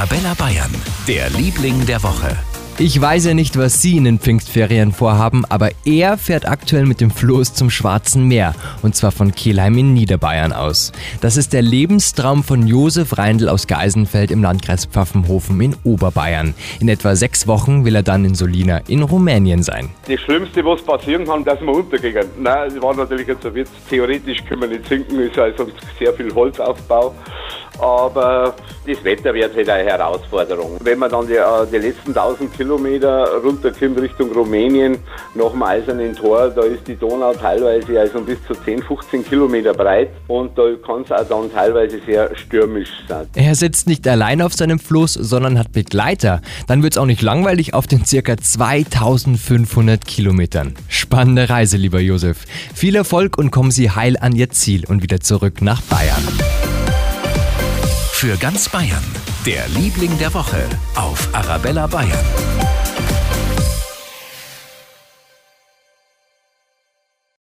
Arabella Bayern, der Liebling der Woche. Ich weiß ja nicht, was Sie in den Pfingstferien vorhaben, aber er fährt aktuell mit dem Floß zum Schwarzen Meer und zwar von Kelheim in Niederbayern aus. Das ist der Lebenstraum von Josef Reindl aus Geisenfeld im Landkreis Pfaffenhofen in Oberbayern. In etwa sechs Wochen will er dann in Solina in Rumänien sein. Das Schlimmste, was passieren kann, dass wir untergehen. Nein, es war natürlich jetzt so Witz. Theoretisch können wir nicht sinken, ist also sehr viel Holzaufbau aber das Wetter wird halt eine Herausforderung. Wenn man dann die, äh, die letzten 1000 Kilometer runterkommt Richtung Rumänien nach dem Eisernen Tor, da ist die Donau teilweise also bis zu 10, 15 Kilometer breit und da kann es auch dann teilweise sehr stürmisch sein. Er sitzt nicht allein auf seinem Floß, sondern hat Begleiter. Dann wird es auch nicht langweilig auf den circa 2500 Kilometern. Spannende Reise, lieber Josef. Viel Erfolg und kommen Sie heil an Ihr Ziel und wieder zurück nach Bayern für ganz Bayern. Der Liebling der Woche auf Arabella Bayern.